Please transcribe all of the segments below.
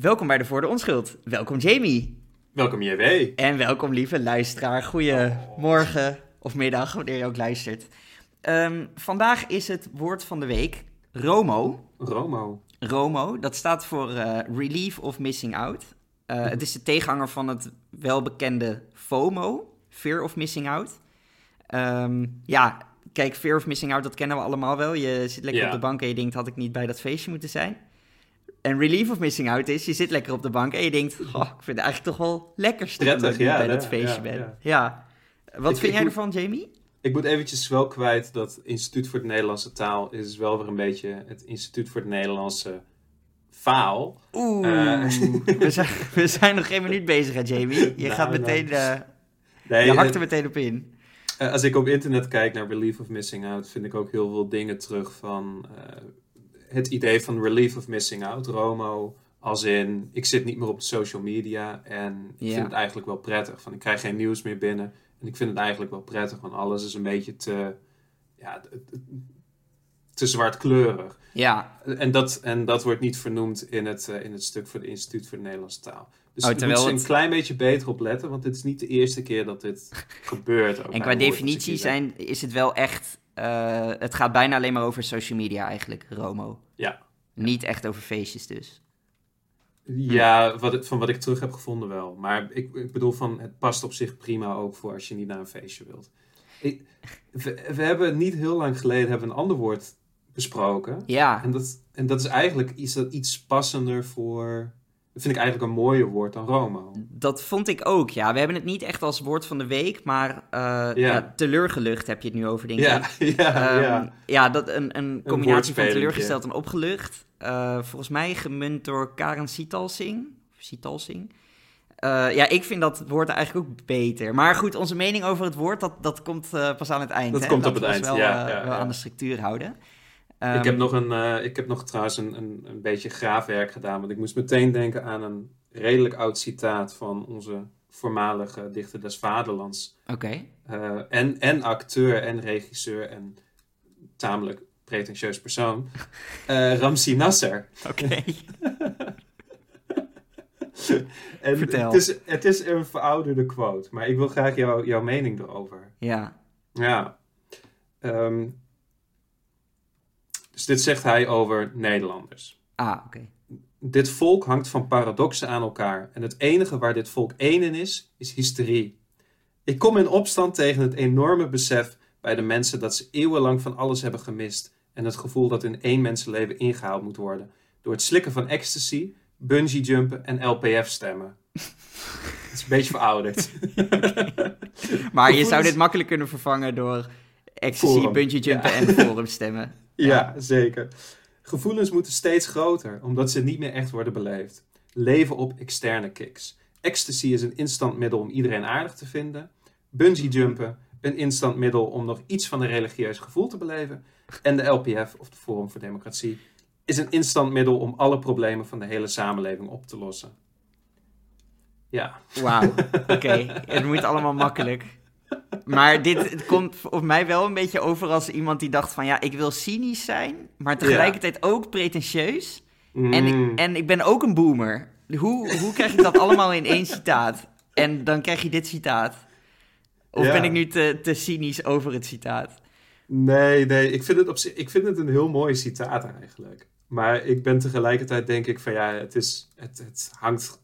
Welkom bij de Voor de Onschuld. Welkom Jamie. Welkom JW. En welkom lieve luisteraar. Goedemorgen of middag, wanneer je ook luistert. Ehm, vandaag is het woord van de week Romo. Romo. Romo, dat staat voor eh, Relief of Missing Out. Uh, het is de tegenhanger van het welbekende FOMO, Fear of Missing Out. Ehm, ja, kijk, Fear of Missing Out, dat kennen we allemaal wel. Je zit lekker Ja. op de bank en je denkt, had ik niet bij dat feestje moeten zijn? En Relief of Missing Out is, je zit lekker op de bank en je denkt, oh, ik vind het eigenlijk toch wel lekker dat ja, bij dat feestje ben. ja. Wat Ik- vind ik jij moet- ervan, Jamie? Ik moet eventjes wel kwijt dat Instituut voor de Nederlandse Taal is wel weer een beetje het Instituut voor de Nederlandse faal. Oeh, Eh. we, zijn, we zijn nog geen minuut bezig, hè, Jamie? Je Nou, gaat nou. meteen, eh, Nee, je hakt het- er meteen op in. eh, als ik op internet kijk naar Relief of Missing Out, vind ik ook heel veel dingen terug van eh, het idee van Relief of Missing Out, Romo. Als in, ik zit niet meer op de social media en ik Ja. vind het eigenlijk wel prettig. Van, ik krijg geen nieuws meer binnen en ik vind het eigenlijk wel prettig, want alles is een beetje te, ja, te zwartkleurig. Ja, En dat, en dat wordt niet vernoemd in het, eh, in het stuk voor het Instituut voor de Nederlandse Taal. Dus Oh, terwijl ze het- een klein beetje beter op letten, want dit is niet de eerste keer dat dit gebeurt. ook en qua als definitie zijn, is het wel echt... eh, het gaat bijna alleen maar over social media eigenlijk, Romo. Ja. Niet echt over feestjes dus. Ja, wat, het- van wat ik terug heb gevonden wel. Maar ik, ik bedoel van, het past op zich prima ook voor als je niet naar een feestje wilt. Ik, we, we hebben niet heel lang geleden hebben een ander woord besproken. Ja, En dat, en dat is eigenlijk iets, dat iets passender voor... Dat vind ik eigenlijk een mooier woord dan Romo. dat vond ik ook, ja. We hebben het niet echt als woord van de week, maar eh ja. teleurgelucht heb je het nu over, denk ik. Ja, ja, Ehm, ja. ja, dat een, een combinatie van teleurgesteld en opgelucht. Eh, volgens mij gemunt door Karen Sitalsing. Sitalsing. Eh, ja, ik vind dat woord eigenlijk ook beter. Maar goed, onze mening over het woord, dat, dat komt pas aan het eind. Dat hè? komt op het eind, wel, ja, ja, wel ja. aan de structuur houden. Ik, Ehm, heb nog een, eh, ik heb nog trouwens een, een, een beetje graafwerk gedaan. Want ik moest meteen denken aan een redelijk oud citaat van onze voormalige dichter des Vaderlands. Oké. Eh, en, en acteur en regisseur en tamelijk pretentieus persoon. eh Ramsi Nasser. Oké. En Vertel. Het is, het is een verouderde quote, maar ik wil graag jou, jouw mening erover. ja. Ja. Ehm, dus dit zegt hij over Nederlanders. Ah, oké. Dit volk hangt van paradoxen aan elkaar en het enige waar dit volk één in is, is hysterie. Ik kom in opstand tegen het enorme besef bij de mensen dat ze eeuwenlang van alles hebben gemist en het gevoel dat in één mensenleven ingehaald moet worden door het slikken van ecstasy, bungee jumpen en LPF stemmen. Het is een beetje verouderd. Maar je zou dit makkelijk kunnen vervangen door ecstasy, Forum. bungee jumpen en forum stemmen. Ja, zeker. Gevoelens moeten steeds groter, omdat ze niet meer echt worden beleefd. Leven op externe kicks. Ecstasy is een instant middel om iedereen aardig te vinden. Bungee jumpen, een instant middel om nog iets van een religieus gevoel te beleven. En de LPF, of de Forum voor Democratie, is een instant middel om alle problemen van de hele samenleving op te lossen. Ja, Wauw, oké. Het moet allemaal makkelijk. Maar dit komt op mij wel een beetje over als iemand die dacht van... ja, ik wil cynisch zijn, maar tegelijkertijd ook pretentieus. En, Mm. ik, en ik ben ook een boomer. Hoe, hoe krijg ik dat allemaal in één citaat? En dan krijg je dit citaat. Of Ja. ben ik nu te, te cynisch over het citaat? Nee, nee, ik vind, het op ik vind het een heel mooi citaat eigenlijk. Maar ik ben tegelijkertijd denk ik van ja, het, is, het, het hangt,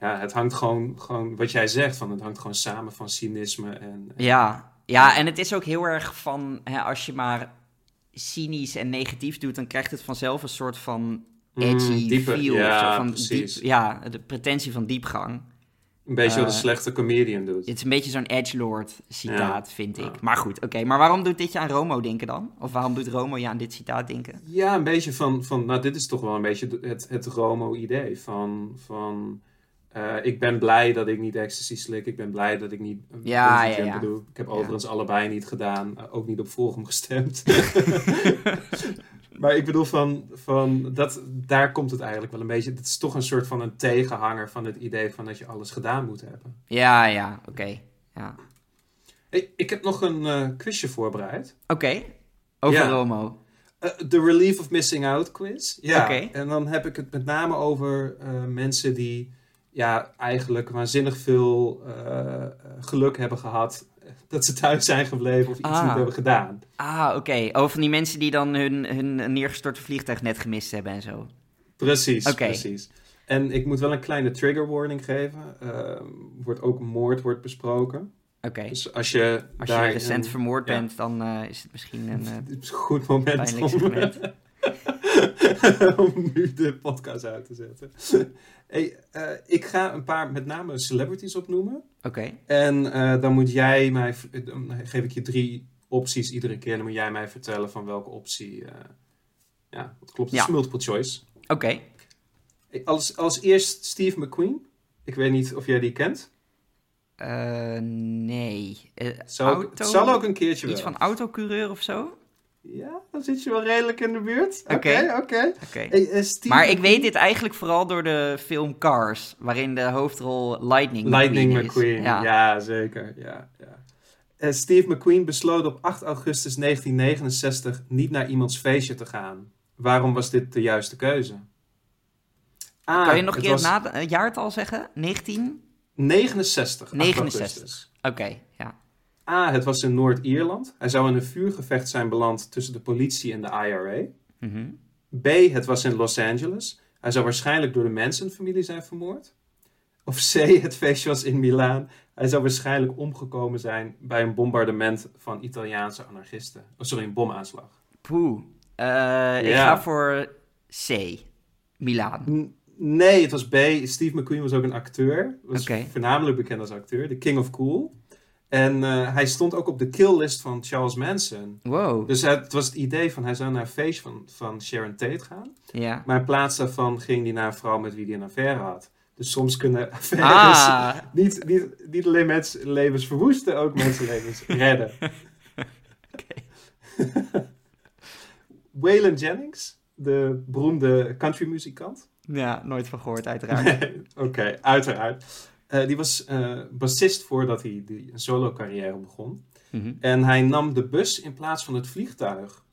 ja, het hangt gewoon, gewoon, wat jij zegt, van het hangt gewoon samen van cynisme en... en- Ja, ja en het is ook heel erg van... Hè, als je maar cynisch en negatief doet... dan krijgt het vanzelf een soort van edgy Mm, diepe- feel. ja, van diep, ja, de pretentie van diepgang. Een beetje wat Eh, een slechte comedian doet. Het is een beetje zo'n edgelord citaat, Ja, vind ik. ja. Maar goed, oké. Maar waarom doet dit je aan Romo denken dan? Of waarom doet Romo je aan dit citaat denken? Ja, een beetje van, van nou dit is toch wel een beetje het, het Romo-idee van... van eh, ik ben blij dat ik niet ecstasy slik. Ik ben blij dat ik niet een Ja, ja, doe. Ik heb overigens allebei niet gedaan. eh, ook niet op Forum gestemd. maar ik bedoel van, van dat, daar komt het eigenlijk wel een beetje. Het is toch een soort van een tegenhanger van het idee van dat je alles gedaan moet hebben. Ja, ja, oké. Ja. Hey, ik heb nog een eh, quizje voorbereid. Oké, over. Romo. De Relief of Missing Out quiz. Ja, Oké. en dan heb ik het met name over mensen die ja, eigenlijk waanzinnig veel eh, eh, geluk hebben gehad. Dat ze thuis zijn gebleven of iets Ah. niet hebben gedaan. Ah, oké. Over van die mensen die dan hun, hun neergestorte vliegtuig net gemist hebben en zo. Precies, precies. En ik moet wel een kleine trigger warning geven. Eh, wordt ook moord wordt besproken. Oké. Dus als je Als je recent een- vermoord ja. bent, dan eh, is het misschien een... eh, Het is een goed moment om, segment. om nu de podcast uit te zetten. Hey, eh, ik ga een paar met name celebrities opnoemen. Oké. En eh, dan moet jij mij, dan geef ik je drie opties iedere keer. Dan moet jij mij vertellen van welke optie, eh, ja, wat klopt. Het Ja. multiple choice. Oké. Als, als eerst Steve McQueen. Ik weet niet of jij die kent. Eh, nee. Eh, auto? Het zal ook een keertje Iets wel. van autocoureur of zo? Ja, dan zit je wel redelijk in de buurt. Oké, Oké. Hey, eh, Maar ik weet dit eigenlijk vooral door de film Cars, waarin de hoofdrol Lightning, Lightning McQueen, McQueen, is. ja. Ja. zeker. Ja, ja. Eh, Steve McQueen besloot op 8 augustus 1969 niet naar iemands feestje te gaan. Waarom was dit de juiste keuze? A, kan je nog een het keer was het jaartal zeggen? 19? 69, 8 69. augustus. Oké. A, het was in Noord-Ierland. Hij zou in een vuurgevecht zijn beland tussen de politie en de IRA. Mhm. B, het was in Los Angeles. Hij zou waarschijnlijk door de Manson-familie zijn vermoord. Of C, het feestje was in Milaan. Hij zou waarschijnlijk omgekomen zijn bij een bombardement van Italiaanse anarchisten. Oh, sorry, een bomaanslag. Poeh. Eh, Ik ga voor C. Milaan. N- nee, het was B. Steve McQueen was ook een acteur. Was Oké. voornamelijk bekend als acteur. De King of Cool. En eh, hij stond ook op de killlist van Charles Manson. Wow. Dus het was het idee van hij zou naar een feest van, van Sharon Tate gaan. Ja. Maar in plaats daarvan ging hij naar een vrouw met wie hij een affaire had. Dus soms kunnen affaires Ah, niet, niet, niet alleen mensenlevens verwoesten, ook mensenlevens redden. Waylon Jennings, de beroemde countrymuzikant. ja, nooit van gehoord uiteraard. Oké, uiteraard. Eh, die was eh, bassist voordat hij die een solo carrière begon. Mhm. En hij nam de bus in plaats van het vliegtuig.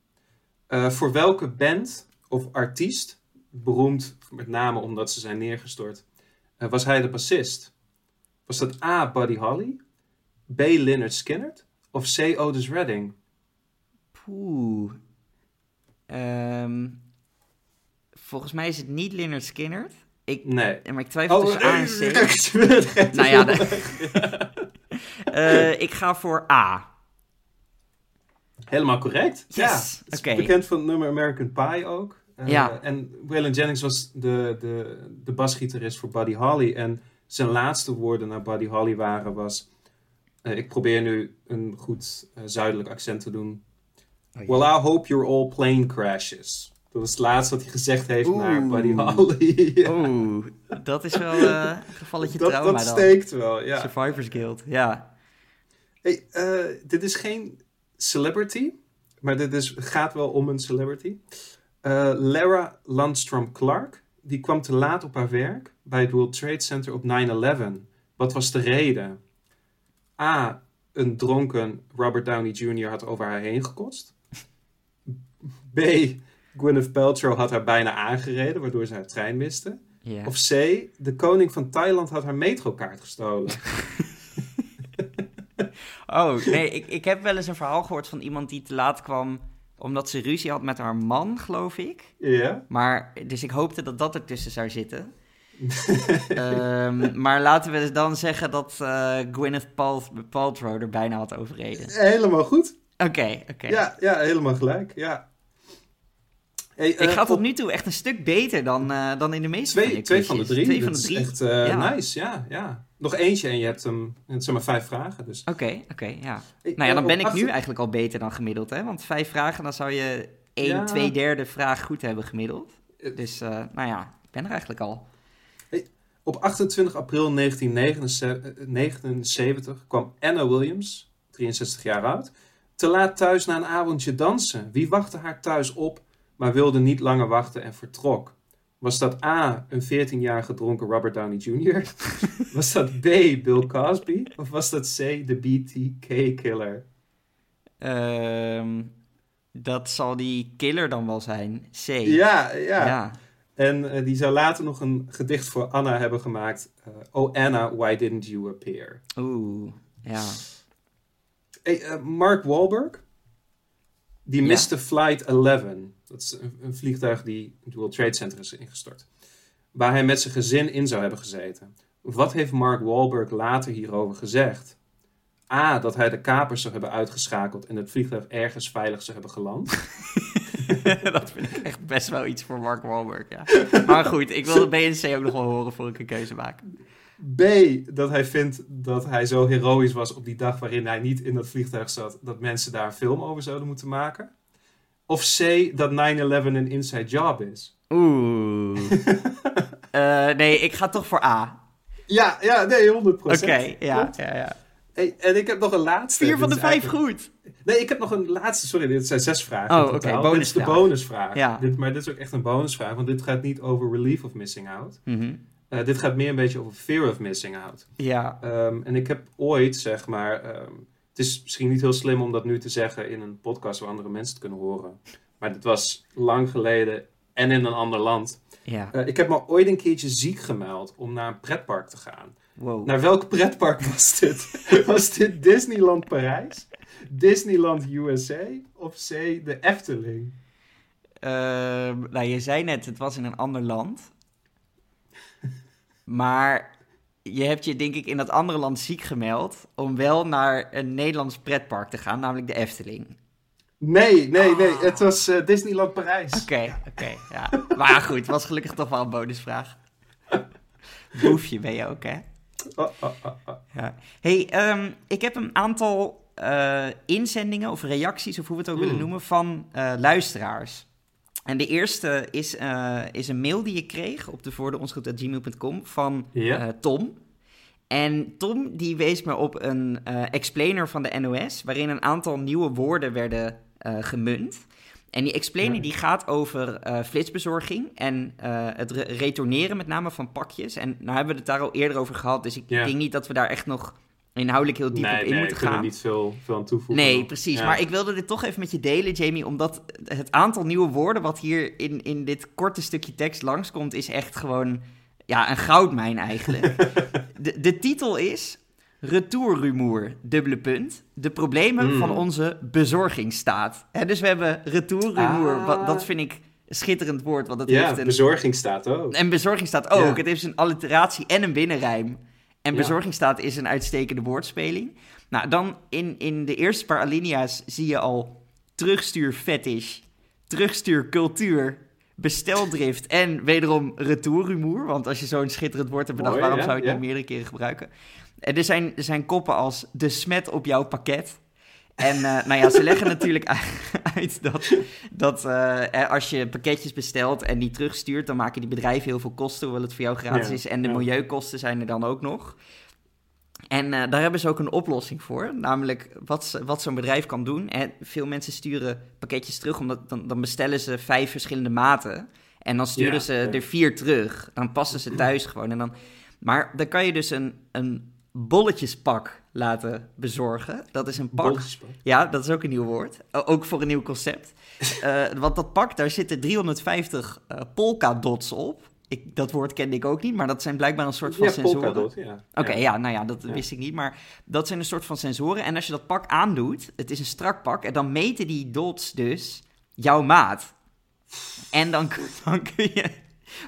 Eh, voor welke band of artiest, beroemd met name omdat ze zijn neergestort, was hij de bassist? Was dat A. Buddy Holly, B. Lynyrd Skynyrd of C. Otis Redding? Poeh. Ehm, volgens mij is het niet Leonard Skinner. Ik, Nee. maar ik twijfel tussen A en C. Nou ja, Eh, ik ga voor A. Helemaal correct. Yes, Ja, het is oké. bekend van het nummer American Pie ook. Eh, Ja. En Waylon Jennings was de, de, de basgitarist voor Buddy Holly. En zijn laatste woorden naar Buddy Holly waren was... eh, ik probeer nu een goed zuidelijk accent te doen. Well, I hope your all plane crashes. Dat is het laatste wat hij gezegd heeft naar. Buddy Holly. Ja. Oeh, dat is wel eh, een gevalletje dat trauma dat dan. steekt wel, ja. Survivors Guild, ja. Hey, eh, dit is geen celebrity, maar dit is, gaat wel om een celebrity. Eh, Lara Landstrom Clark, die kwam te laat op haar werk bij het World Trade Center op 9-11. Wat was de reden? A. Een dronken Robert Downey Jr. had over haar heen gekotst. B. Gwyneth Paltrow had haar bijna aangereden, waardoor ze haar trein miste. ja. Of C. De koning van Thailand had haar metrokaart gestolen. Oh, nee, ik, ik heb wel eens een verhaal gehoord van iemand die te laat kwam omdat ze ruzie had met haar man, geloof ik. Ja? Maar, dus ik hoopte dat dat ertussen zou zitten. Ehm, maar laten we dan zeggen dat eh Gwyneth Pal Paltrow er bijna had overreden. Helemaal goed. Oké, oké. Ja, ja, helemaal gelijk. Ja. Hey, Ik eh, ga tot op nu toe echt een stuk beter dan, eh, dan in de meeste twee, twee van de drie. Twee van de Dat drie. echt eh, Ja. nice, ja, ja. Nog eentje en je hebt hem, het zijn maar vijf vragen. Dus. Oké, oké, ja. Nou ja, dan ben ik nu eigenlijk al beter dan gemiddeld, hè? Want vijf vragen, dan zou je één, Ja. twee derde vraag goed hebben gemiddeld. Dus, nou ja, ik ben er eigenlijk al. Op 28 april 1979 kwam Anna Williams, 63 jaar oud, te laat thuis na een avondje dansen. Wie wachtte haar thuis op, maar wilde niet langer wachten en vertrok? Was dat A, een 14-jarige dronken Robert Downey Jr.? was dat B, Bill Cosby? Of was dat C, de BTK-killer? Ehm, Dat zal die killer dan wel zijn. C. Ja, ja. ja. En eh, die zou later nog een gedicht voor Anna hebben gemaakt. eh, oh Anna, why didn't you appear? Oeh, ja. Hey, eh, Mark Wahlberg, die Ja. miste Flight 11. Dat is een, een vliegtuig die het World Trade Center is ingestort. Waar hij met zijn gezin in zou hebben gezeten. Wat heeft Mark Wahlberg later hierover gezegd? A, dat hij de kapers zou hebben uitgeschakeld en het vliegtuig ergens veilig zou hebben geland. dat vind ik echt best wel iets voor Mark Wahlberg, ja. Maar goed, ik wil de BNC ook nog wel horen voor ik een keuze maak. B, dat hij vindt dat hij zo heroïs was op die dag waarin hij niet in dat vliegtuig zat, dat mensen daar een film over zouden moeten maken. Of C, dat 9-11 een inside job is. Oeh. Eh, nee, ik ga toch voor A. Ja, ja, nee, 100%. Oké, ja, ja, ja. Hey, en ik heb nog een laatste. Vier van de vijf eigenlijk- goed. Nee, ik heb nog een laatste. Sorry, dit zijn zes vragen. Oh, oké, totaal. Dit is de bonusvraag. bonusvraag. Ja. Dit, maar dit is ook echt een bonusvraag, want dit gaat niet over relief of missing out. Mhm. Eh, dit gaat meer een beetje over fear of missing out. Ja, Ehm, en ik heb ooit, zeg maar, ehm, het is misschien niet heel slim om dat nu te zeggen in een podcast waar andere mensen het kunnen horen. Maar dit was lang geleden en in een ander land. ja. Eh, ik heb me ooit een keertje ziek gemeld om naar een pretpark te gaan. Wow. Naar welk pretpark was dit? was dit Disneyland Parijs? Disneyland USA? Of C, de Efteling? Ehm, nou, je zei net, het was in een ander land. Maar je hebt je denk ik in dat andere land ziek gemeld om wel naar een Nederlands pretpark te gaan, namelijk de Efteling. Nee, nee, nee. Ah. Het was eh, Disneyland Parijs. Oké, oké, ja. Maar goed, het was gelukkig toch wel een bonusvraag. Boefje ben je ook, hè? Oh, oh, oh, oh. Ja. hey, ehm, ik heb een aantal eh, inzendingen of reacties, of hoe we het ook willen Mm. noemen, van eh, luisteraars. En de eerste is, eh, is een mail die ik kreeg op de voordeonsgoed.gmail.com van Ja. eh, Tom. En Tom die wees me op een eh, explainer van de NOS, waarin een aantal nieuwe woorden werden gemunt. En die explainer Ja. die gaat over flitsbezorging en het re- retourneren met name van pakjes. En nou hebben we het daar al eerder over gehad, dus ik Ja. denk niet dat we daar echt nog inhoudelijk heel diep nee, op in nee, moeten gaan. niet veel, veel aan toevoegen. Nee, precies. Ja. Maar ik wilde dit toch even met je delen, Jamie, omdat het aantal nieuwe woorden wat hier in, in dit korte stukje tekst langskomt, is echt gewoon ja, een goudmijn eigenlijk. de, de titel is Retourrumoer, dubbele punt. De problemen Mm. van onze bezorgingsstaat. Hè, dus we hebben retourrumoer, Ah. wat, dat vind ik een schitterend woord, want ja, heeft een... bezorging staat ook. En bezorgingsstaat ook. Ja. Het heeft een alliteratie en een binnenrijm. En Ja. bezorgingsstaat is een uitstekende woordspeling. Nou, dan in, in de eerste paar alinea's zie je al terugstuur fetish, terugstuur cultuur, besteldrift en wederom retourrumoer. Want als je zo'n schitterend woord hebt bedacht, waarom zou je het niet meerdere keren gebruiken? En er zijn, er zijn koppen als de smet op jouw pakket. En eh, nou ja, ze leggen natuurlijk uit dat, dat eh, als je pakketjes bestelt en die terugstuurt, dan maken die bedrijven heel veel kosten, hoewel het voor jou gratis Ja, is. En de ja. milieukosten zijn er dan ook nog. En eh, daar hebben ze ook een oplossing voor. Namelijk wat, wat zo'n bedrijf kan doen. En veel mensen sturen pakketjes terug, omdat dan, dan bestellen ze vijf verschillende maten. En dan sturen Ja, ze er vier terug. Dan passen ze thuis gewoon. En dan, maar dan kan je dus een, een bolletjespak laten bezorgen. Dat is een pak. Ja, dat is ook een nieuw woord. Ook voor een nieuw concept. Eh, want dat pak, daar zitten 350 eh polka dots op. Ik, dat woord kende ik ook niet, maar dat zijn blijkbaar een soort van Ja, sensoren. ja. Oké, ja. ja. nou ja, dat Ja. wist ik niet. Maar dat zijn een soort van sensoren. En als je dat pak aandoet, het is een strak pak, en dan meten die dots dus jouw maat. En dan, dan kun je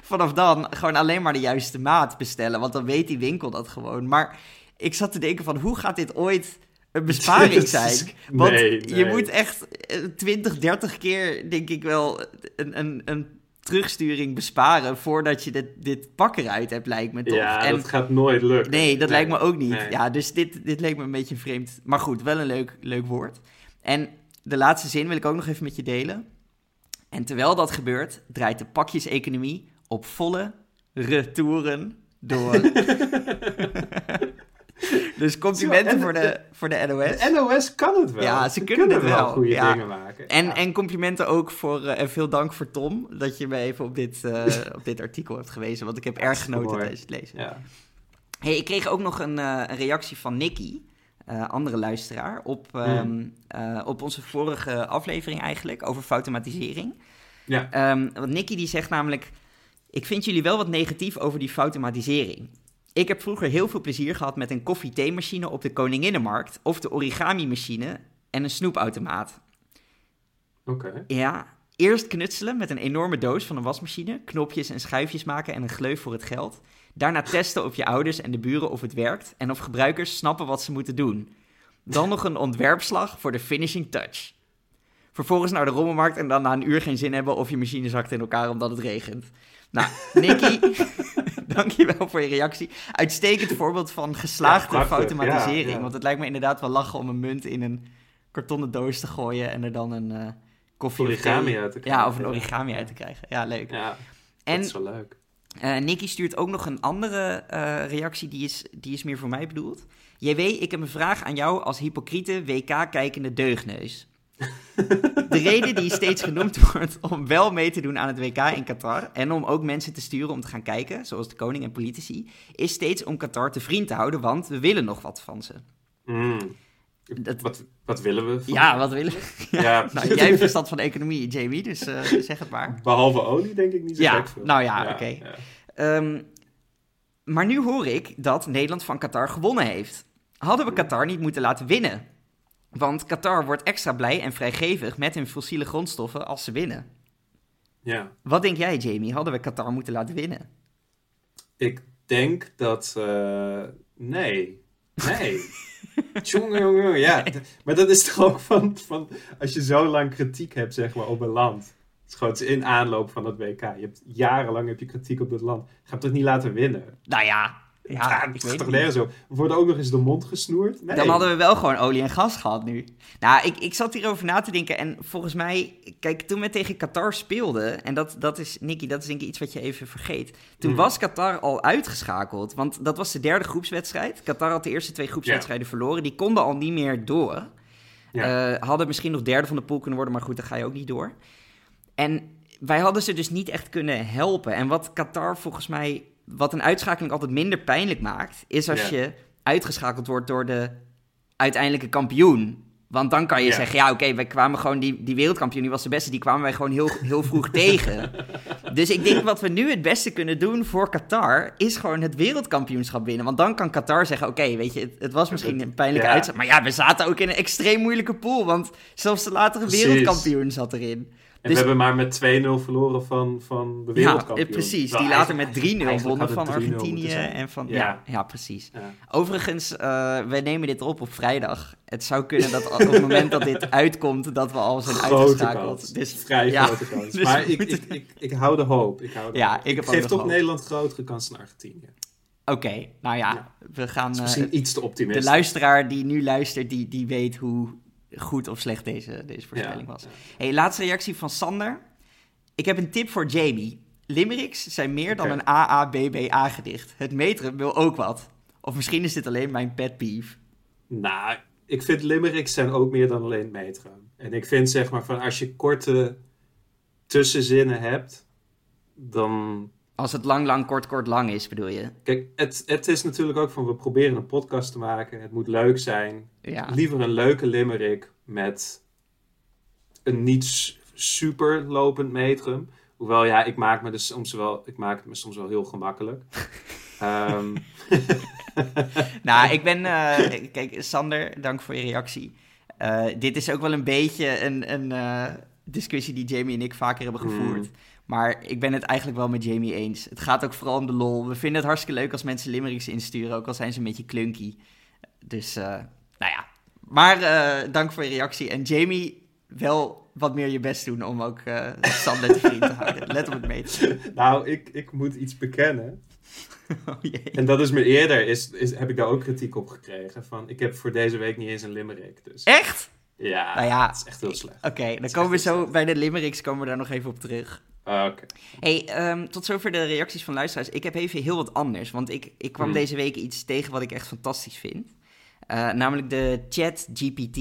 vanaf dan gewoon alleen maar de juiste maat bestellen. Want dan weet die winkel dat gewoon. Maar ik zat te denken van, hoe gaat dit ooit een besparing zijn? Want nee, je moet echt eh, 20, 30 keer, denk ik wel, een, een, een terugsturing besparen... voordat je dit, dit pak eruit hebt, lijkt me toch? Ja, En- dat gaat nooit lukken. Nee, dat lijkt me ook niet. nee. Ja, dus dit, dit leek me een beetje vreemd. Maar goed, wel een leuk, leuk woord. En de laatste zin wil ik ook nog even met je delen. En terwijl dat gebeurt, draait de pakjeseconomie op volle retouren door. dus complimenten Zo, voor, de- de, voor de NOS. De NOS kan het wel. Ja, ze kunnen het wel, goede ja. dingen maken. En, Ja. en complimenten ook voor, eh, en veel dank voor Tom, dat je me even op dit, eh, op dit artikel hebt gewezen. Want ik heb erg genoten tijdens het lezen. Ja. Hey, ik kreeg ook nog een, eh, een reactie van Nicky. andere luisteraar op, ehm, eh, op onze vorige aflevering eigenlijk over automatisering. Ja. Ehm, want Nicky die zegt namelijk, ik vind jullie wel wat negatief over die automatisering. Ik heb vroeger heel veel plezier gehad met een koffie-theemachine op de Koninginnenmarkt of de origami-machine en een snoepautomaat. Oké. Ja, eerst knutselen met een enorme doos van een wasmachine, knopjes en schuifjes maken en een gleuf voor het geld. Daarna testen op je ouders en de buren of het werkt en of gebruikers snappen wat ze moeten doen. Dan nog een ontwerpslag voor de finishing touch. Vervolgens naar de rommelmarkt en dan na een uur geen zin hebben of je machine zakt in elkaar omdat het regent. Nou, Nicky, dankjewel voor je reactie. Uitstekend voorbeeld van geslaagde Ja, automatisering. Ja, ja. Want het lijkt me inderdaad wel lachen om een munt in een kartonnen doos te gooien en er dan een eh, koffie of Origami uit te krijgen. Ja, of een origami uit te krijgen. Ja, leuk. Ja, en dat is wel leuk. eh Nicky stuurt ook nog een andere eh, reactie, die is, die is meer voor mij bedoeld. JW, ik heb een vraag aan jou als hypocriete WK-kijkende deugneus. De reden die steeds genoemd wordt om wel mee te doen aan het WK in Qatar en om ook mensen te sturen om te gaan kijken, zoals de koning en politici, is steeds om Qatar te vriend te houden, want we willen nog wat van ze. Mm. Dat- Wat, wat willen we? van- Ja, wat willen we? Ja. Nou, jij hebt verstand van economie, Jamie, dus eh, zeg het maar. Behalve olie denk ik niet zo Ja, veel. nou ja, oké. ja. Ehm, maar nu hoor ik dat Nederland van Qatar gewonnen heeft. Hadden we Qatar niet moeten laten winnen? Want Qatar wordt extra blij en vrijgevig met hun fossiele grondstoffen als ze winnen. Ja. Wat denk jij, Jamie? Hadden we Qatar moeten laten winnen? Ik denk dat... eh, nee. Nee. Jongen. Ja, maar dat is toch ook van, van... Als je zo lang kritiek hebt, zeg maar, op een land. Het is gewoon het is in aanloop van dat WK. Je hebt, jarenlang heb je kritiek op dat land. Ga het toch niet laten winnen? Nou ja, ja, ik weet toch nergens zo. We worden ook nog eens de mond gesnoerd? Nee. Dan hadden we wel gewoon olie en gas gehad nu. Nou, ik, ik zat hierover na te denken en volgens mij... Kijk, toen we tegen Qatar speelden... En dat, dat is, Nicky, dat is denk ik iets wat je even vergeet. Toen Hmm. was Qatar al uitgeschakeld. Want dat was de derde groepswedstrijd. Qatar had de eerste twee groepswedstrijden verloren. Die konden al niet meer door. Ja. Eh, hadden misschien nog derde van de pool kunnen worden, maar goed, dan ga je ook niet door. En wij hadden ze dus niet echt kunnen helpen. En wat Qatar volgens mij, wat een uitschakeling altijd minder pijnlijk maakt, is als je uitgeschakeld wordt door de uiteindelijke kampioen. Want dan kan je zeggen, ja oké, wij kwamen gewoon, die, die wereldkampioen, die was de beste, die kwamen wij gewoon heel, heel vroeg tegen. Dus ik denk wat we nu het beste kunnen doen voor Qatar, is gewoon het wereldkampioenschap winnen. Want dan kan Qatar zeggen, oké, weet je, het, het was misschien een pijnlijke Ja. uitzet, maar ja, we zaten ook in een extreem moeilijke pool, want zelfs de latere Precies. wereldkampioen zat erin. En Dus- we hebben maar met 2-0 verloren van, van de Ja, wereldkampioen. eh, precies. Die later met eigenlijk- 3-0 eigenlijk wonnen van het 3-0 Argentinië en van... Ja, Ja. ja, precies. Ja. Overigens, eh wij nemen dit op op vrijdag. Het zou kunnen dat op het moment dat dit uitkomt, dat we al zijn Grote uitgeschakeld. kans. Dus Vrij ja, grote kans. dus maar ik, ik, ik, ik hou de hoop. Ik, hou de Ja, hoop. ik heb geef toch. Nederland grotere kans dan Argentinië. Oké, nou ja, Ja. we gaan... Is eh, misschien iets te de optimistisch. luisteraar die nu luistert, die, die weet hoe goed of slecht deze, deze voorspelling Ja, was. Hey, laatste reactie van Sander. Ik heb een tip voor Jamie. Limericks zijn meer dan een AABBA-gedicht. Het metrum wil ook wat. Of misschien is dit alleen mijn pet peeve. Nou, ik vind limericks zijn ook meer dan alleen metrum. En ik vind zeg maar van als je korte tussenzinnen hebt, dan... Als het lang, lang, kort, kort, lang is, bedoel je? Kijk, het, het is natuurlijk ook van we proberen een podcast te maken. Het moet leuk zijn. Ja. Liever een leuke limerick met een niet super lopend metrum. Hoewel, ja, ik maak, me dus soms wel, ik maak het me soms wel heel gemakkelijk. Ehm, Nou, ik ben... eh, kijk, Sander, dank voor je reactie. Eh, dit is ook wel een beetje een, een eh, discussie die Jamie en ik vaker hebben gevoerd. Hmm. Maar ik ben het eigenlijk wel met Jamie eens. Het gaat ook vooral om de lol. We vinden het hartstikke leuk als mensen limericks insturen, ook al zijn ze een beetje clunky. Dus, eh, nou ja. Maar eh, dank voor je reactie. En Jamie, wel wat meer je best doen om ook Sander te vriend te houden. Let op het meten. nou, ik, ik moet iets bekennen. Oh jee. En dat is me eerder, is, is, heb ik daar ook kritiek op gekregen. Van, ik heb voor deze week niet eens een limerick. Dus Echt? ja, Nou ja. het is echt heel slecht. Oké, dan komen we zo bij de limericks komen we daar nog even op terug. Ah, Oké. Hey, ehm, tot zover de reacties van luisteraars. Ik heb even heel wat anders, want ik, ik kwam Hmm. deze week iets tegen wat ik echt fantastisch vind. Eh, namelijk de Chat GPT.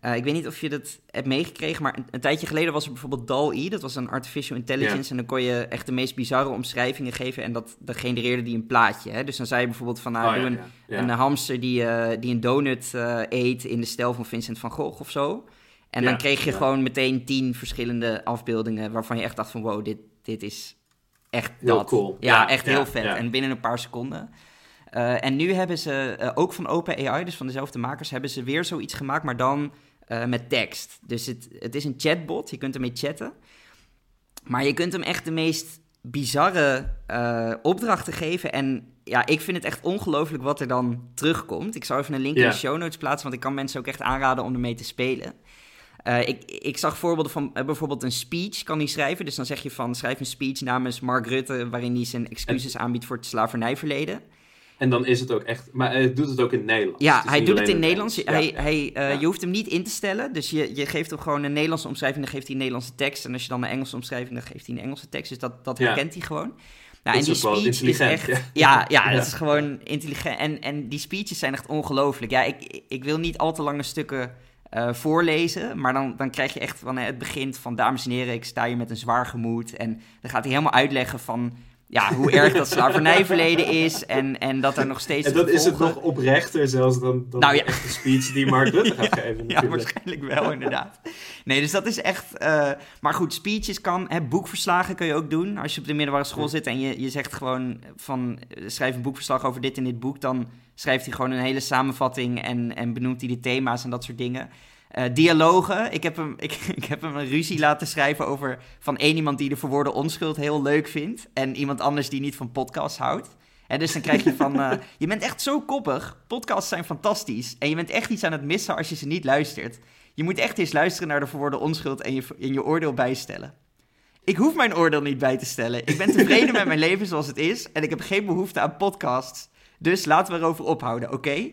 Eh, ik weet niet of je dat hebt meegekregen, maar een, een tijdje geleden was er bijvoorbeeld DAL-E. Dat was een artificial intelligence. En dan kon je echt de meest bizarre omschrijvingen geven. En dat, dat genereerde die een plaatje. Hè? Dus dan zei je bijvoorbeeld van, nou, Oh, doe ja, een, ja, een hamster die, eh, die een donut eet in de stijl van Vincent van Gogh of zo. En Ja, dan kreeg je ja. gewoon meteen tien verschillende afbeeldingen waarvan je echt dacht van, wow, dit, dit is echt Heel dat. cool. Ja, Ja, echt heel vet. En binnen een paar seconden. Eh, en nu hebben ze, eh, ook van OpenAI, dus van dezelfde makers, hebben ze weer zoiets gemaakt, maar dan eh, met tekst. Dus het, het is een chatbot, je kunt ermee chatten. Maar je kunt hem echt de meest bizarre opdrachten geven. En ja, ik vind het echt ongelooflijk wat er dan terugkomt. Ik zou even een link in de show notes plaatsen, want ik kan mensen ook echt aanraden om ermee te spelen. Eh, ik, ik zag voorbeelden van eh, bijvoorbeeld een speech kan hij schrijven. Dus dan zeg je van schrijf een speech namens Mark Rutte waarin hij zijn excuses aanbiedt voor het slavernijverleden. En dan is het ook echt... Maar hij doet het ook in het Nederlands. Ja, Het hij doet het in Nederlands. Ja, hij, ja. hij, eh, Ja. Je hoeft hem niet in te stellen. Dus je, je geeft hem gewoon een Nederlandse omschrijving. Dan geeft hij een Nederlandse tekst. En als je dan een Engelse omschrijving, dan geeft hij een Engelse tekst. Dus dat, dat herkent hij gewoon. Nou, Dat en is die speech is echt. ja. Ja, ja, Ja. het is gewoon intelligent. En, en die speeches zijn echt ongelooflijk. Ja, ik, ik wil niet al te lange stukken eh, voorlezen. Maar dan, dan krijg je echt van het begint van dames en heren, ik sta hier met een zwaar gemoed. En dan gaat hij helemaal uitleggen van ja, hoe erg dat slavernijverleden is. En, en dat er nog steeds. En dan is het nog oprechter zelfs dan, dan Nou, de ja. echte speech die Mark Rutte gaat geven. Ja, waarschijnlijk wel, inderdaad. Nee, dus dat is echt... eh, maar goed, speeches kan... Hè, boekverslagen kun je ook doen. Als je op de middelbare school zit en je, je zegt gewoon van... eh, schrijf een boekverslag over dit en dit boek... dan schrijft hij gewoon een hele samenvatting... en, en benoemt hij de thema's en dat soort dingen. Eh, dialogen. Ik heb, hem, ik, ik heb hem een ruzie laten schrijven over... van één iemand die de verwoorde onschuld heel leuk vindt... en iemand anders die niet van podcasts houdt. En dus dan krijg je van, eh, je bent echt zo koppig. Podcasts zijn fantastisch. En je bent echt iets aan het missen als je ze niet luistert. Je moet echt eens luisteren naar de verwoorde onschuld en je, en je oordeel bijstellen. Ik hoef mijn oordeel niet bij te stellen. Ik ben tevreden met mijn leven zoals het is. En ik heb geen behoefte aan podcasts. Dus laten we erover ophouden, oké?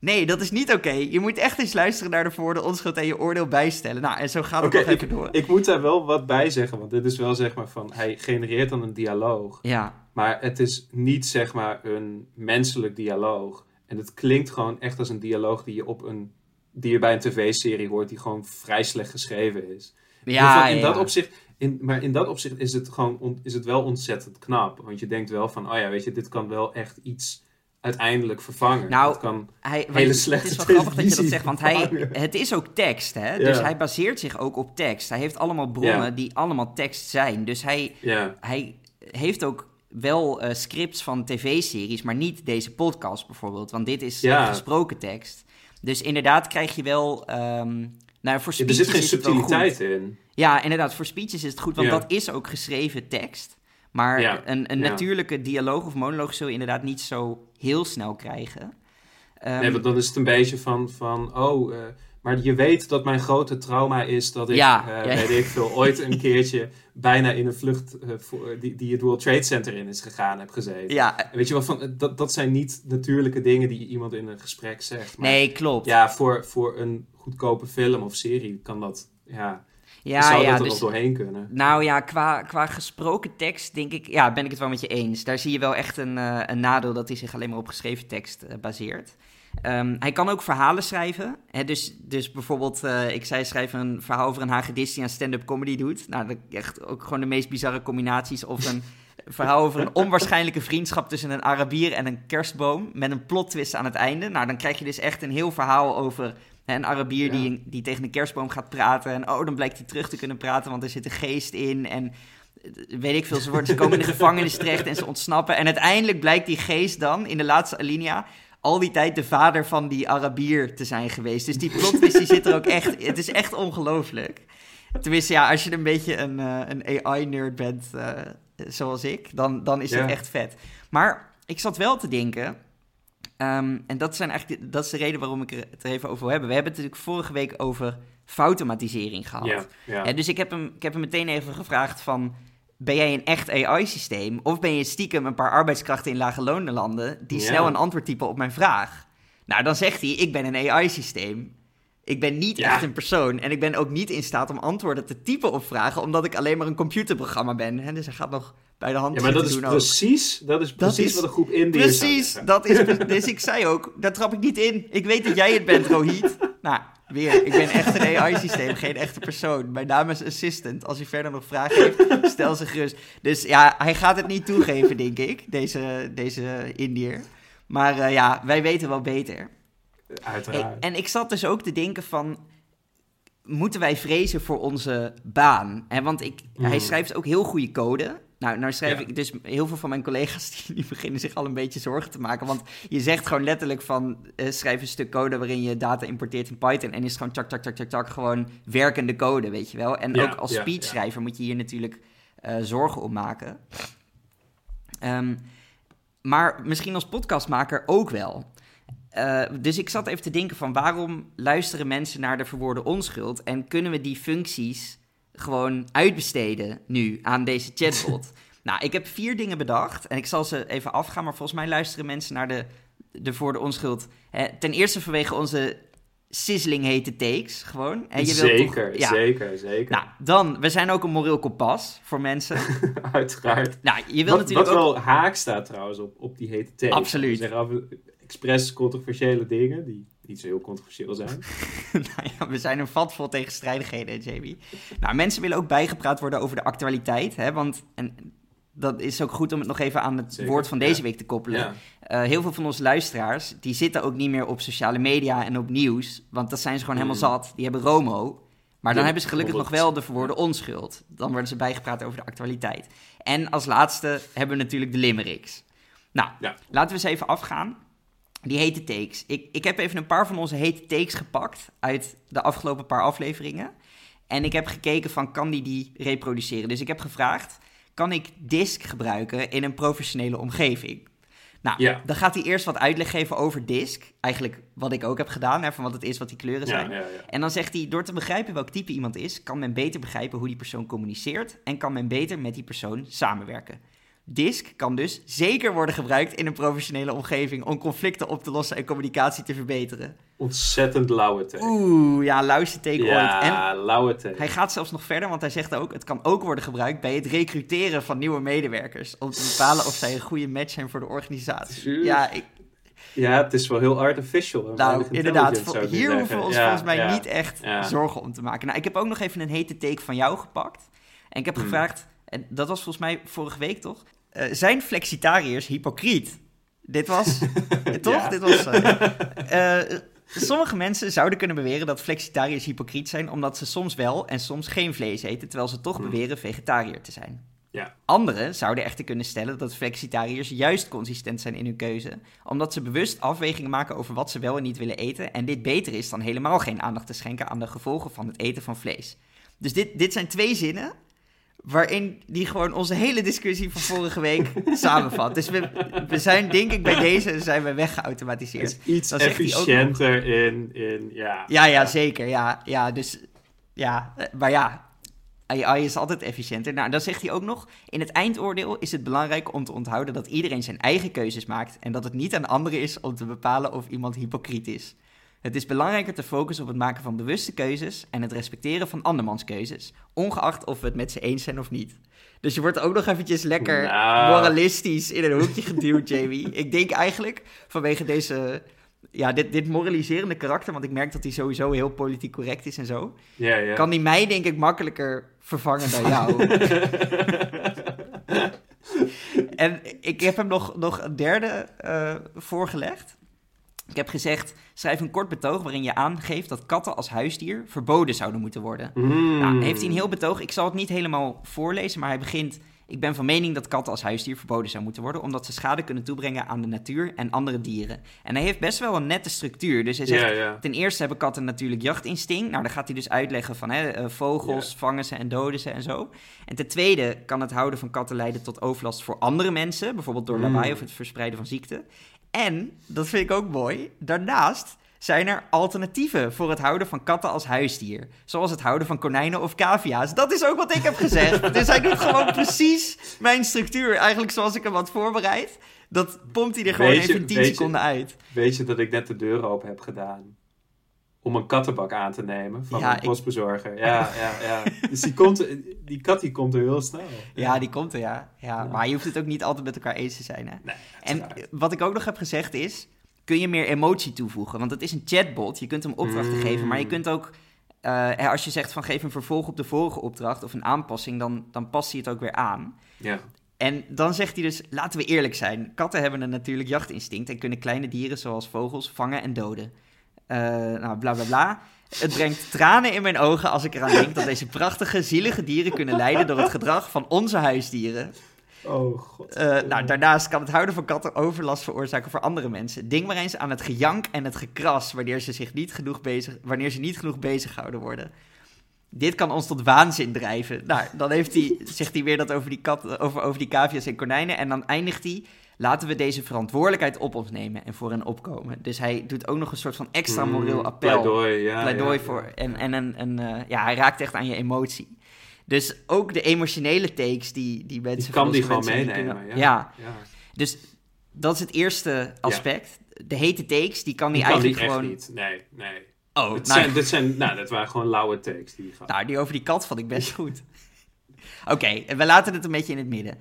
Nee, dat is niet oké. Je moet echt eens luisteren naar de verwoorde onschuld en je oordeel bijstellen. Nou, en zo gaat het Oké, nog even door. Ik moet daar wel wat bij zeggen, want dit is wel zeg maar van... Hij genereert dan een dialoog. Ja, Maar het is niet zeg maar een menselijk dialoog. En het klinkt gewoon echt als een dialoog die je op een die je bij een tv-serie hoort die gewoon vrij slecht geschreven is. ja, in ja, dat opzicht, in, maar in dat opzicht is het gewoon on- is het wel ontzettend knap, want je denkt wel van, oh ja, weet je, dit kan wel echt iets uiteindelijk vervangen. Nou, kan, Hij, hele het is wel grappig dat je dat zegt, want hij, het is ook tekst, hè? Dus hij baseert zich ook op tekst. Hij heeft allemaal bronnen Ja. die allemaal tekst zijn. Dus hij, ja, hij heeft ook wel eh, scripts van tv-series, maar niet deze podcast bijvoorbeeld. Want dit is gesproken tekst. Dus inderdaad krijg je wel... ehm, nou, voor er zit geen subtiliteit in. Ja, inderdaad, voor speeches is het goed, want dat is ook geschreven tekst. Maar een, een natuurlijke dialoog of monoloog zul je inderdaad niet zo heel snel krijgen. Ehm, nee, want dan is het een beetje van, van oh, eh, maar je weet dat mijn grote trauma is dat ik, Ja, eh, ja. weet ik veel, ooit een keertje bijna in een vlucht eh, voor, die, die het World Trade Center in is gegaan heb gezeten. ja, En Weet je wel, van, dat, dat zijn niet natuurlijke dingen die iemand in een gesprek zegt. Maar nee, klopt. ja, voor, voor een goedkope film of serie kan dat, ja, Ja, zou ja, dat er dus, nog doorheen kunnen. nou ja, qua, qua gesproken tekst denk ik, ja, ben ik het wel met je eens. Daar zie je wel echt een, eh, een nadeel dat hij zich alleen maar op geschreven tekst eh, baseert. Ehm, hij kan ook verhalen schrijven. Hè, dus, dus bijvoorbeeld, eh, ik zei, schrijf een verhaal over een hagedis die aan stand-up comedy doet. Nou, dat echt ook gewoon de meest bizarre combinaties. Of een verhaal over een onwaarschijnlijke vriendschap tussen een Arabier en een kerstboom. Met een plot twist aan het einde. Nou, dan krijg je dus echt een heel verhaal over een Arabier Ja. die, die tegen een kerstboom gaat praten. En oh, dan blijkt hij terug te kunnen praten, want er zit een geest in. En eh, weet ik veel, ze, worden, ze komen in de gevangenis terecht en ze ontsnappen. En uiteindelijk blijkt die geest dan, in de laatste alinea, al die tijd de vader van die Arabier te zijn geweest. Dus die plot twist die zit er ook echt, het is echt ongelooflijk. Tenminste, ja, als je een beetje een, eh, een AI-nerd bent, eh, zoals ik, dan, dan is Ja. het echt vet. Maar ik zat wel te denken, ehm, en dat, zijn eigenlijk, dat is de reden waarom ik het er even over wil hebben. We hebben het natuurlijk vorige week over foutautomatisering gehad. Ja, dus ik heb, hem, ik heb hem meteen even gevraagd van... Ben jij een echt AI-systeem? Of ben je stiekem een paar arbeidskrachten in lage landen... die snel een antwoord typen op mijn vraag? Nou, dan zegt hij, ik ben een AI-systeem. Ik ben niet echt een persoon. En ik ben ook niet in staat om antwoorden te typen op vragen... omdat ik alleen maar een computerprogramma ben. Hè? Dus hij gaat nog bij de hand ja, maar dat is precies, dat is precies is- wat een groep Indiërs Precies, dat is... Dus ik zei ook, daar trap ik niet in. Ik weet dat jij het bent, Rohit. Nou, Weer, ik ben echt een AI-systeem, geen echte persoon. Mijn naam is Assistant. Als u verder nog vragen heeft, stel ze gerust. Dus ja, hij gaat het niet toegeven, denk ik, deze, deze Indiër. Maar uh, ja, wij weten wel beter. Uiteraard. En ik zat dus ook te denken van... Moeten wij vrezen voor onze baan? En want ik, hij Mm. schrijft ook heel goede code. Nou, nou schrijf Ja. ik dus heel veel van mijn collega's die, die beginnen zich al een beetje zorgen te maken. Want je zegt gewoon letterlijk van eh, schrijf een stuk code waarin je data importeert in Python. En is gewoon tjak, tjak, tjak, tjak, tjak, gewoon werkende code, weet je wel. En Ja, ook als ja, speechschrijver moet je hier natuurlijk eh, zorgen om maken. Ehm, maar misschien als podcastmaker ook wel. Eh, dus ik zat even te denken van waarom luisteren mensen naar de verwoorde onschuld en kunnen we die functies gewoon uitbesteden nu aan deze chatbot? nou, ik heb vier dingen bedacht en ik zal ze even afgaan, maar volgens mij luisteren mensen naar de, de voor de onschuld. Hè, ten eerste vanwege onze sizzling hete takes, gewoon. En je wilt toch- zeker, ja. zeker, zeker. Nou, dan, we zijn ook een moreel kompas voor mensen. Uiteraard. nou, je wil Wat, natuurlijk wat ook... wel haak staat trouwens op, op die hete thee. Absoluut. Af, expres controversiële dingen, die niet zo heel controversieel zijn. nou ja, we zijn een vat vol tegenstrijdigheden, Jamie. Nou, mensen willen ook bijgepraat worden over de actualiteit. Hè, want en dat is ook goed om het nog even aan het Zeker, woord van deze ja. week te koppelen. Ja. Eh, heel veel van onze luisteraars, die zitten ook niet meer op sociale media en op nieuws. Want dat zijn ze gewoon helemaal Mm. zat. Die hebben Romo. Maar dan Ja, hebben ze gelukkig nog wel de verwoorde onschuld. Dan worden ze bijgepraat over de actualiteit. En als laatste hebben we natuurlijk de limericks. Nou, laten we eens even afgaan. Die hete takes. Ik, ik heb even een paar van onze hete takes gepakt uit de afgelopen paar afleveringen. En ik heb gekeken van, kan die die reproduceren? Dus ik heb gevraagd, kan ik disk gebruiken in een professionele omgeving? Nou, Ja. dan gaat hij eerst wat uitleg geven over disk. Eigenlijk wat ik ook heb gedaan, hè, van wat het is, wat die kleuren zijn. ja, ja. En dan zegt hij, door te begrijpen welk type iemand is, kan men beter begrijpen hoe die persoon communiceert en kan men beter met die persoon samenwerken. DISC kan dus zeker worden gebruikt in een professionele omgeving om conflicten op te lossen en communicatie te verbeteren. Ontzettend lauwe thee. Oeh, ja, lauwste take ooit. En ja, lauwe hij gaat zelfs nog verder, want hij zegt ook, het kan ook worden gebruikt bij het recruteren van nieuwe medewerkers, om te bepalen of zij een goede match zijn voor de organisatie. Ja, ik, Ja, het is wel heel artificial. Nou, inderdaad. Hier hoeven we ons Ja, volgens mij ja. niet echt ja. zorgen om te maken. Nou, ik heb ook nog even een hete take van jou gepakt. En ik heb Hmm. gevraagd, en dat was volgens mij vorige week toch? Eh, zijn flexitariërs hypocriet? Dit was, toch? Ja. Dit was... eh, eh, sommige mensen zouden kunnen beweren dat flexitariërs hypocriet zijn... omdat ze soms wel en soms geen vlees eten... terwijl ze toch Hmm. beweren vegetariër te zijn. Ja. Anderen zouden echter kunnen stellen dat flexitariërs juist consistent zijn in hun keuze, omdat ze bewust afwegingen maken over wat ze wel en niet willen eten en dit beter is dan helemaal geen aandacht te schenken aan de gevolgen van het eten van vlees. Dus dit, dit zijn twee zinnen waarin die gewoon onze hele discussie van vorige week samenvat. Dus we, we zijn denk ik bij deze zijn we Het weggeautomatiseerd. is iets Dan ook efficiënter in, in ja. Ja, ja, zeker. Ja, ja, dus ja, maar ja, AI is altijd efficiënter. Nou, dan zegt hij ook nog: in het eindoordeel is het belangrijk om te onthouden dat iedereen zijn eigen keuzes maakt en dat het niet aan anderen is om te bepalen of iemand hypocriet is. Het is belangrijker te focussen op het maken van bewuste keuzes en het respecteren van andermans keuzes, ongeacht of we het met ze eens zijn of niet. Dus je wordt ook nog eventjes lekker Nou. moralistisch in een hoekje geduwd, Jamie. Ik denk eigenlijk vanwege deze, ja, dit, dit moraliserende karakter, want ik merk dat hij sowieso heel politiek correct is en zo, kan hij mij denk ik makkelijker vervangen dan jou. en ik heb hem nog, nog een derde eh, voorgelegd. Ik heb gezegd, schrijf een kort betoog waarin je aangeeft dat katten als huisdier verboden zouden moeten worden. Mm. Nou, heeft hij een heel betoog. Ik zal het niet helemaal voorlezen, maar hij begint... Ik ben van mening dat katten als huisdier verboden zou moeten worden... omdat ze schade kunnen toebrengen aan de natuur en andere dieren. En hij heeft best wel een nette structuur. Dus hij zegt, ten eerste hebben katten natuurlijk jachtinstinct. Nou, dan gaat hij dus uitleggen van hè, eh, vogels, vangen ze en doden ze en zo. En ten tweede kan het houden van katten leiden tot overlast voor andere mensen... bijvoorbeeld door Mm. lawaai of het verspreiden van ziekte. En, dat vind ik ook mooi, daarnaast zijn er alternatieven voor het houden van katten als huisdier. Zoals het houden van konijnen of cavia's. Dat is ook wat ik heb gezegd. dus hij doet gewoon precies mijn structuur. Eigenlijk zoals ik hem had voorbereid. Dat pompt hij er gewoon je- even in 10 weet je- seconden uit. Weet je dat ik net de deur open heb gedaan? Om een kattenbak aan te nemen van Ja, een ik- postbezorger. Ja, ja, ja. Dus die, komt, die kat die komt er heel snel. Ja, die komt er, ja. ja. Maar je hoeft het ook niet altijd met elkaar eens te zijn, hè. Nee, En wat ik ook nog heb gezegd is... kun je meer emotie toevoegen. Want het is een chatbot, je kunt hem opdrachten Mm. geven, maar je kunt ook... eh, als je zegt van geef een vervolg op de vorige opdracht of een aanpassing, dan, dan past hij het ook weer aan. Ja. En dan zegt hij dus, laten we eerlijk zijn. Katten hebben een natuurlijk jachtinstinct en kunnen kleine dieren zoals vogels vangen en doden. Eh, nou, bla bla bla. Het brengt tranen in mijn ogen als ik eraan denk dat deze prachtige, zielige dieren kunnen lijden door het gedrag van onze huisdieren. Oh god. Eh, nou, daarnaast kan het houden van katten overlast veroorzaken voor andere mensen. Denk maar eens aan het gejank en het gekras wanneer ze, zich niet genoeg bezig, wanneer ze niet genoeg bezig gehouden worden. Dit kan ons tot waanzin drijven. Nou, dan heeft hij, zegt hij weer dat over die, kat, over, over die cavia's en konijnen. En dan eindigt hij, laten we deze verantwoordelijkheid op ons nemen en voor hen opkomen. Dus hij doet ook nog een soort van extra moreel Mm, appel Pleidooi, ja. pleidooi ja, voor. ja. En, en een, een, eh, ja, hij raakt echt aan je emotie. Dus ook de emotionele takes die, die mensen Die kan die gewoon die meenemen. kunnen- ja. ja, dus dat is het eerste aspect. De hete takes, die kan Die kan die eigenlijk echt gewoon... niet. Nee, nee. Oh, dit, nou, zijn, dit, zijn, nou, dit waren gewoon lauwe takes die gaf. nou, die over die kat vond ik best goed. Oké, we laten het een beetje in het midden.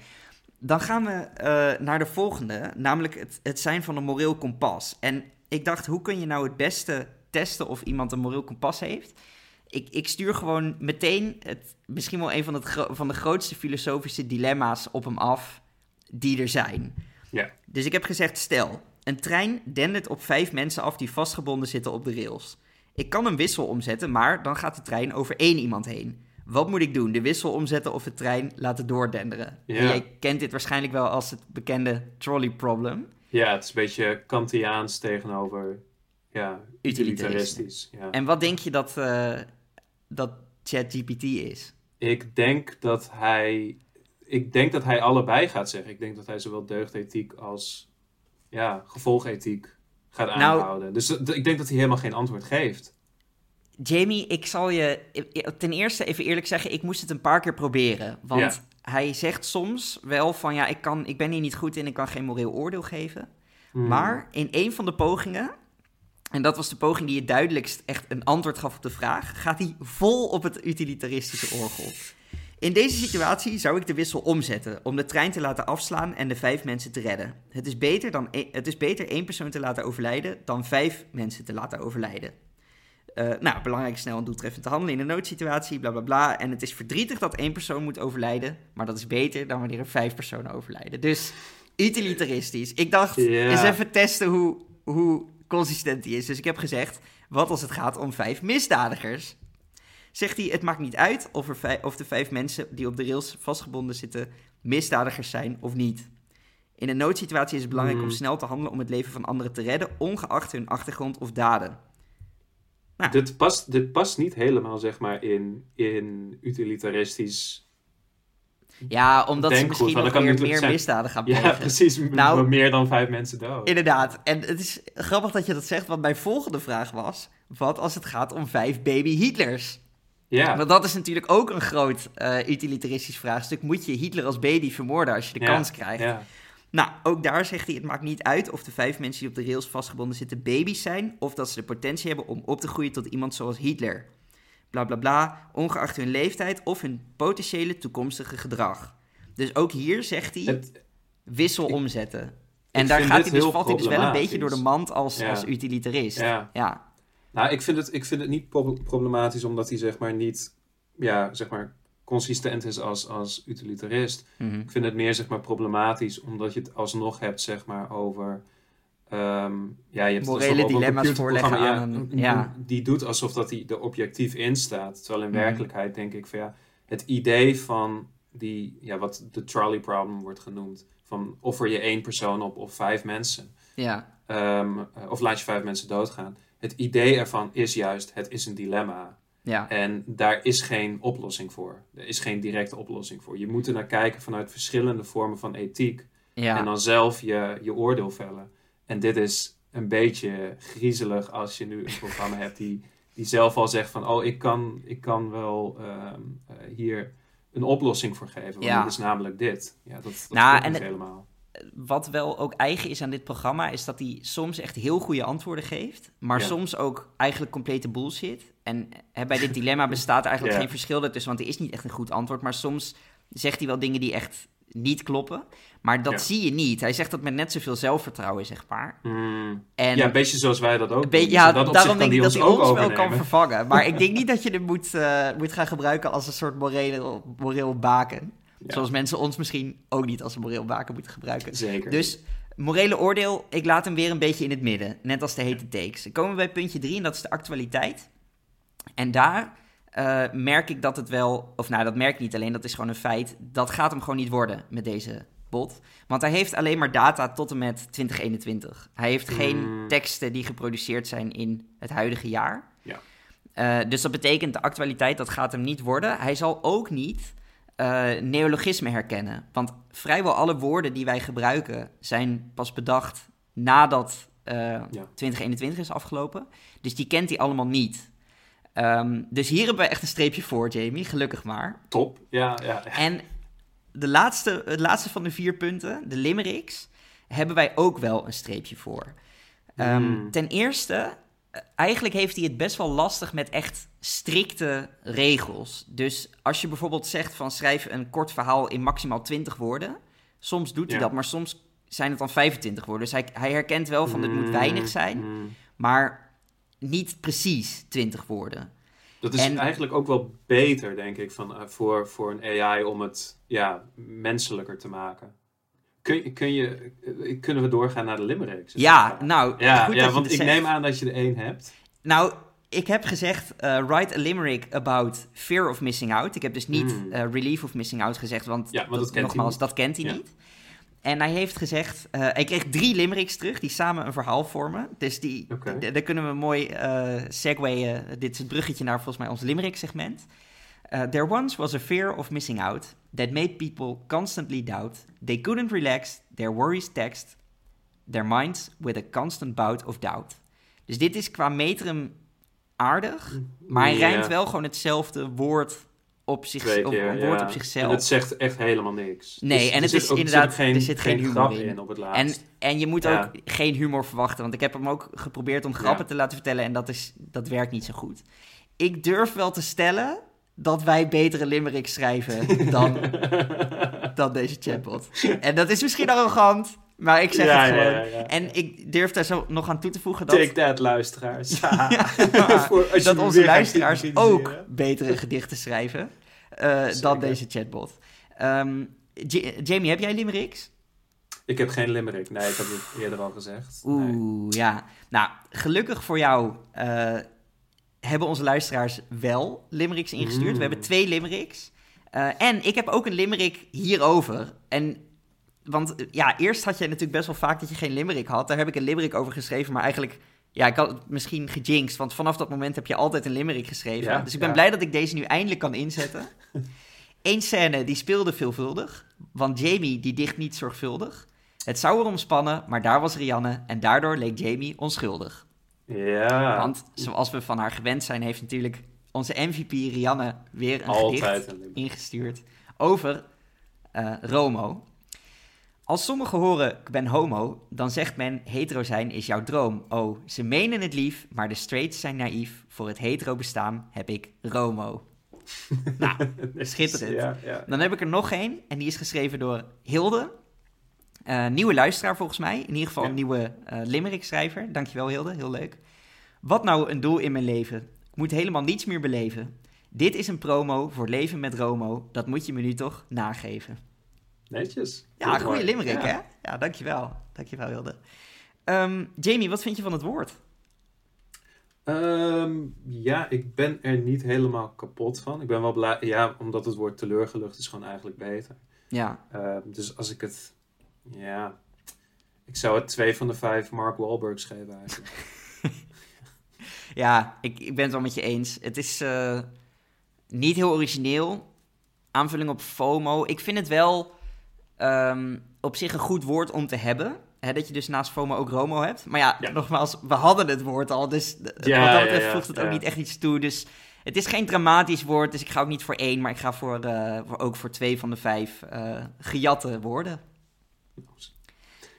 Dan gaan we eh, naar de volgende, namelijk het, het zijn van een moreel kompas. En ik dacht, hoe kun je nou het beste testen of iemand een moreel kompas heeft? Ik, ik stuur gewoon meteen het, misschien wel een van, het, van de grootste filosofische dilemma's op hem af die er zijn. Ja. Dus ik heb gezegd, stel, een trein dendert op vijf mensen af die vastgebonden zitten op de rails. Ik kan een wissel omzetten, maar dan gaat de trein over één iemand heen. Wat moet ik doen? De wissel omzetten of de trein laten doordenderen? Ja. En jij kent dit waarschijnlijk wel als het bekende trolley problem. Ja, het is een beetje Kantiaans tegenover ja, utilitaristisch. Ja. En wat denk je dat, eh, dat ChatGPT is? Ik denk dat hij. Ik denk dat hij allebei gaat zeggen. Ik denk dat hij zowel deugdethiek als ja, gevolgethiek gaat Nou- aanhouden. dus ik denk dat hij helemaal geen antwoord geeft. Jamie, ik zal je ten eerste even eerlijk zeggen, ik moest het een paar keer proberen. Want hij zegt soms wel van, ja, ik, kan, ik ben hier niet goed in, ik kan geen moreel oordeel geven. Hmm. Maar in een van de pogingen, en dat was de poging die het duidelijkst echt een antwoord gaf op de vraag, gaat hij vol op het utilitaristische orgel. In deze situatie zou ik de wissel omzetten om de trein te laten afslaan en de vijf mensen te redden. Het is beter, dan e- het is beter één persoon te laten overlijden dan vijf mensen te laten overlijden. Eh, nou, belangrijk snel en doeltreffend te handelen in een noodsituatie, bla bla bla. En het is verdrietig dat één persoon moet overlijden, maar dat is beter dan wanneer er vijf personen overlijden. Dus utilitaristisch. Ik dacht, eens even testen hoe, hoe consistent die is. Dus ik heb gezegd, wat als het gaat om vijf misdadigers? Zegt hij, het maakt niet uit of, er of de vijf mensen die op de rails vastgebonden zitten misdadigers zijn of niet. In een noodsituatie is het belangrijk om Hmm. snel te handelen om het leven van anderen te redden, ongeacht hun achtergrond of daden. Dit, past, dit past niet helemaal, zeg maar, in, in utilitaristisch. Ja, omdat ze Denk goed, misschien dan nog weer meer zijn- misdaden gaan Ja, plegen. precies. m- Nou- meer dan vijf mensen dood. Inderdaad. En het is grappig dat je dat zegt, want mijn volgende vraag was... wat als het gaat om vijf baby Hitlers? Ja, Want dat is natuurlijk ook een groot eh, utilitaristisch vraagstuk. Moet je Hitler als baby vermoorden als je de Ja, kans krijgt? ja. Nou, ook daar zegt hij, het maakt niet uit of de vijf mensen die op de rails vastgebonden zitten baby's zijn... of dat ze de potentie hebben om op te groeien tot iemand zoals Hitler. Bla bla bla, ongeacht hun leeftijd of hun potentiële toekomstige gedrag. Dus ook hier zegt hij, Het, wissel ik- omzetten. En daar gaat hij dus, valt hij dus wel een beetje door de mand als, Ja. als utilitarist. ja. Ja. Nou, ik vind het, ik vind het niet pro- problematisch omdat hij zeg maar niet ja, zeg maar, consistent is als, als utilitarist. Mhm. Ik vind het meer zeg maar, problematisch omdat je het alsnog hebt zeg maar, over. ehm, ja, je hebt het Morele dilemma's voorleggen ja, aan een- een- ja. Die doet alsof dat hij er objectief in staat. Terwijl in Mhm. werkelijkheid denk ik van ja, het idee van die, ja, wat de trolley problem wordt genoemd. Van offer je één persoon op of vijf mensen. ja. Ehm, eh, of laat je vijf mensen doodgaan. Het idee ervan is juist, het is een dilemma. Ja. En daar is geen oplossing voor. Er is geen directe oplossing voor. Je moet er naar kijken vanuit verschillende vormen van ethiek. Ja. En dan zelf je, je oordeel vellen. En dit is een beetje griezelig als je nu een programma hebt die, die zelf al zegt van... oh, ik kan, ik kan wel ehm, eh, hier een oplossing voor geven. Want Ja. dat is namelijk dit. Ja, dat, dat Nou, en niet helemaal. Wat wel ook eigen is aan dit programma, is dat hij soms echt heel goede antwoorden geeft. Maar Ja. soms ook eigenlijk complete bullshit. En hè, bij dit dilemma bestaat eigenlijk Ja. geen verschil ertussen, want er is niet echt een goed antwoord. Maar soms zegt hij wel dingen die echt niet kloppen. Maar dat Ja. zie je niet. Hij zegt dat met net zoveel zelfvertrouwen, zeg maar. Hmm. En ja, een beetje zoals wij dat ook doen. ja, Dus in dat daarom denk ik dat hij ons wel kan vervangen. Maar ik denk niet dat je het moet, eh, moet gaan gebruiken als een soort morele, moreel baken. Ja. Zoals mensen ons misschien ook niet als een moreel baken moeten gebruiken. Zeker. Dus morele oordeel, ik laat hem weer een beetje in het midden. Net als de hete takes. Dan komen we bij puntje drie en dat is de actualiteit. En daar eh, merk ik dat het wel, of nou dat merk ik niet alleen, dat is gewoon een feit. Dat gaat hem gewoon niet worden met deze bot. Want hij heeft alleen maar data tot en met 2021. Hij heeft geen Mm. teksten die geproduceerd zijn in het huidige jaar. Ja. Eh, dus dat betekent de actualiteit, dat gaat hem niet worden. Hij zal ook niet eh, neologismen herkennen. Want vrijwel alle woorden die wij gebruiken zijn pas bedacht nadat eh, 2021 is afgelopen. Dus die kent hij allemaal niet. Ehm, dus hier hebben we echt een streepje voor, Jamie. Gelukkig maar. Top. Ja, ja. ja. En de laatste, het laatste van de vier punten, de limericks, hebben wij ook wel een streepje voor. Ehm, Hmm. Ten eerste, eh, eigenlijk heeft hij het best wel lastig met echt strikte regels. Dus als je bijvoorbeeld zegt van schrijf een kort verhaal in maximaal 20 woorden, soms doet hij Ja. dat, maar soms zijn het dan 25 woorden. Dus hij, hij herkent wel van het moet Hmm, weinig zijn, hmm. maar niet precies 20 woorden. Dat is En- eigenlijk ook wel beter, denk ik, van, eh, voor, voor een AI om het ja, menselijker te maken. Kun, je, eh, kunnen we doorgaan naar de limericks? Ja, nou, ja, goed ja dat je want ik zegt. neem aan dat je er één hebt. Nou, ik heb gezegd, eh, write a limerick about fear of missing out. Ik heb dus niet Hmm. eh, relief of missing out gezegd, want, Ja, want dat kent hij nogmaals, dat kent hij Ja. niet. En hij heeft gezegd, eh, hij kreeg drie limericks terug die samen een verhaal vormen. Dus die, Oké. d- daar kunnen we mooi eh segwayen. Dit is het bruggetje naar volgens mij ons limerick segment. Uh, there once was a fear of missing out that made people constantly doubt. They couldn't relax, their worries text their minds with a constant bout of doubt. Dus dit is qua metrum aardig, maar hij Ja, rijmt wel gewoon hetzelfde woord op, zich, op, een woord ja. op zichzelf. En het zegt echt helemaal niks. Nee, Dus en het is ook- inderdaad- er zit, geen, er zit geen humor grap in. in op het En, laatst. en je moet Ja. ook geen humor verwachten, want ik heb hem ook geprobeerd om grappen Ja. te laten vertellen en dat, is, dat werkt niet zo goed. Ik durf wel te stellen dat wij betere limericks schrijven dan, dan deze chatbot. En dat is misschien arrogant, maar ik zeg Ja, het gewoon. ja, ja. En ik durf daar zo nog aan toe te voegen dat, Take that, luisteraars. Dat onze luisteraars ook betere gedichten schrijven eh, dan deze chatbot. Ehm, Jamie, heb jij limericks? Ik heb geen limerick. Nee, ik heb het eerder al gezegd. Nee. Oeh, ja. Nou, gelukkig voor jou eh, hebben onze luisteraars wel limericks ingestuurd. Mm. We hebben twee limericks. Eh, en ik heb ook een limerick hierover. En, want eh, ja, eerst had je natuurlijk best wel vaak dat je geen limerick had. Daar heb ik een limerick over geschreven, maar eigenlijk... Ja, ik had het misschien gejinxed, want vanaf dat moment heb je altijd een limerick geschreven. Ja, dus ik ben ja. blij dat ik deze nu eindelijk kan inzetten. Eén scène, die speelde veelvuldig, want Jamie die dicht niet zorgvuldig. Het zou erom spannen, maar daar was Rianne en daardoor leek Jamie onschuldig. Ja, Want zoals we van haar gewend zijn, heeft natuurlijk onze MVP Rianne weer een altijd gedicht een ingestuurd over eh, Romo. Als sommigen horen ik ben homo, dan zegt men hetero zijn is jouw droom. Oh, ze menen het lief, maar de straights zijn naïef. Voor het hetero bestaan heb ik Romo. nou, schitterend. Ja, ja. Dan heb ik er nog één en die is geschreven door Hilde. Eh, nieuwe luisteraar volgens mij. In ieder geval Ja. een nieuwe eh limerick-schrijver. Dankjewel Hilde, heel leuk. Wat nou een doel in mijn leven? Ik moet helemaal niets meer beleven. Dit is een promo voor Leven met Romo. Dat moet je me nu toch nageven. Netjes. Ja, goede limerick Ja. hè? Ja, dankjewel. Dankjewel Hilde. Ehm, Jamie, wat vind je van het woord? Ehm, ja, ik ben er niet helemaal kapot van. Ik ben wel blij, ja, omdat het woord teleurgelucht is gewoon eigenlijk beter. Ja, Ehm, dus als ik het, ja, ik zou het twee van de vijf Mark Wahlbergs geven eigenlijk. ja ik, ik ben het wel met je eens. Het is eh, niet heel origineel. Aanvulling op FOMO. Ik vind het wel ehm, op zich een goed woord om te hebben. Hè, dat je dus naast FOMO ook ROMO hebt. Maar ja, Ja. nogmaals, we hadden het woord al. Dus Ja, wat dat betreft ja, voegt het ook niet echt iets toe. Dus het is geen dramatisch woord. Dus ik ga ook niet voor één. Maar ik ga voor, eh, voor ook voor twee van de vijf eh, gejatte woorden.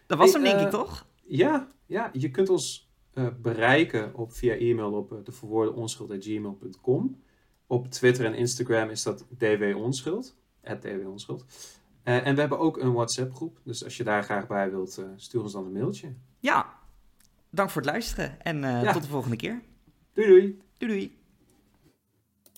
Dat was Hey, hem denk eh, ik toch? Ja, ja, je kunt ons eh, bereiken op, via e-mail op uh, deverwoordenonschuld.gmail.com. Op Twitter en Instagram is dat dwonschuld, @dwonschuld. Eh, en we hebben ook een WhatsApp groep. Dus als je daar graag bij wilt, eh, stuur ons dan een mailtje. Ja, dank voor het luisteren en eh, Ja. tot de volgende keer. Doei doei! Doei doei!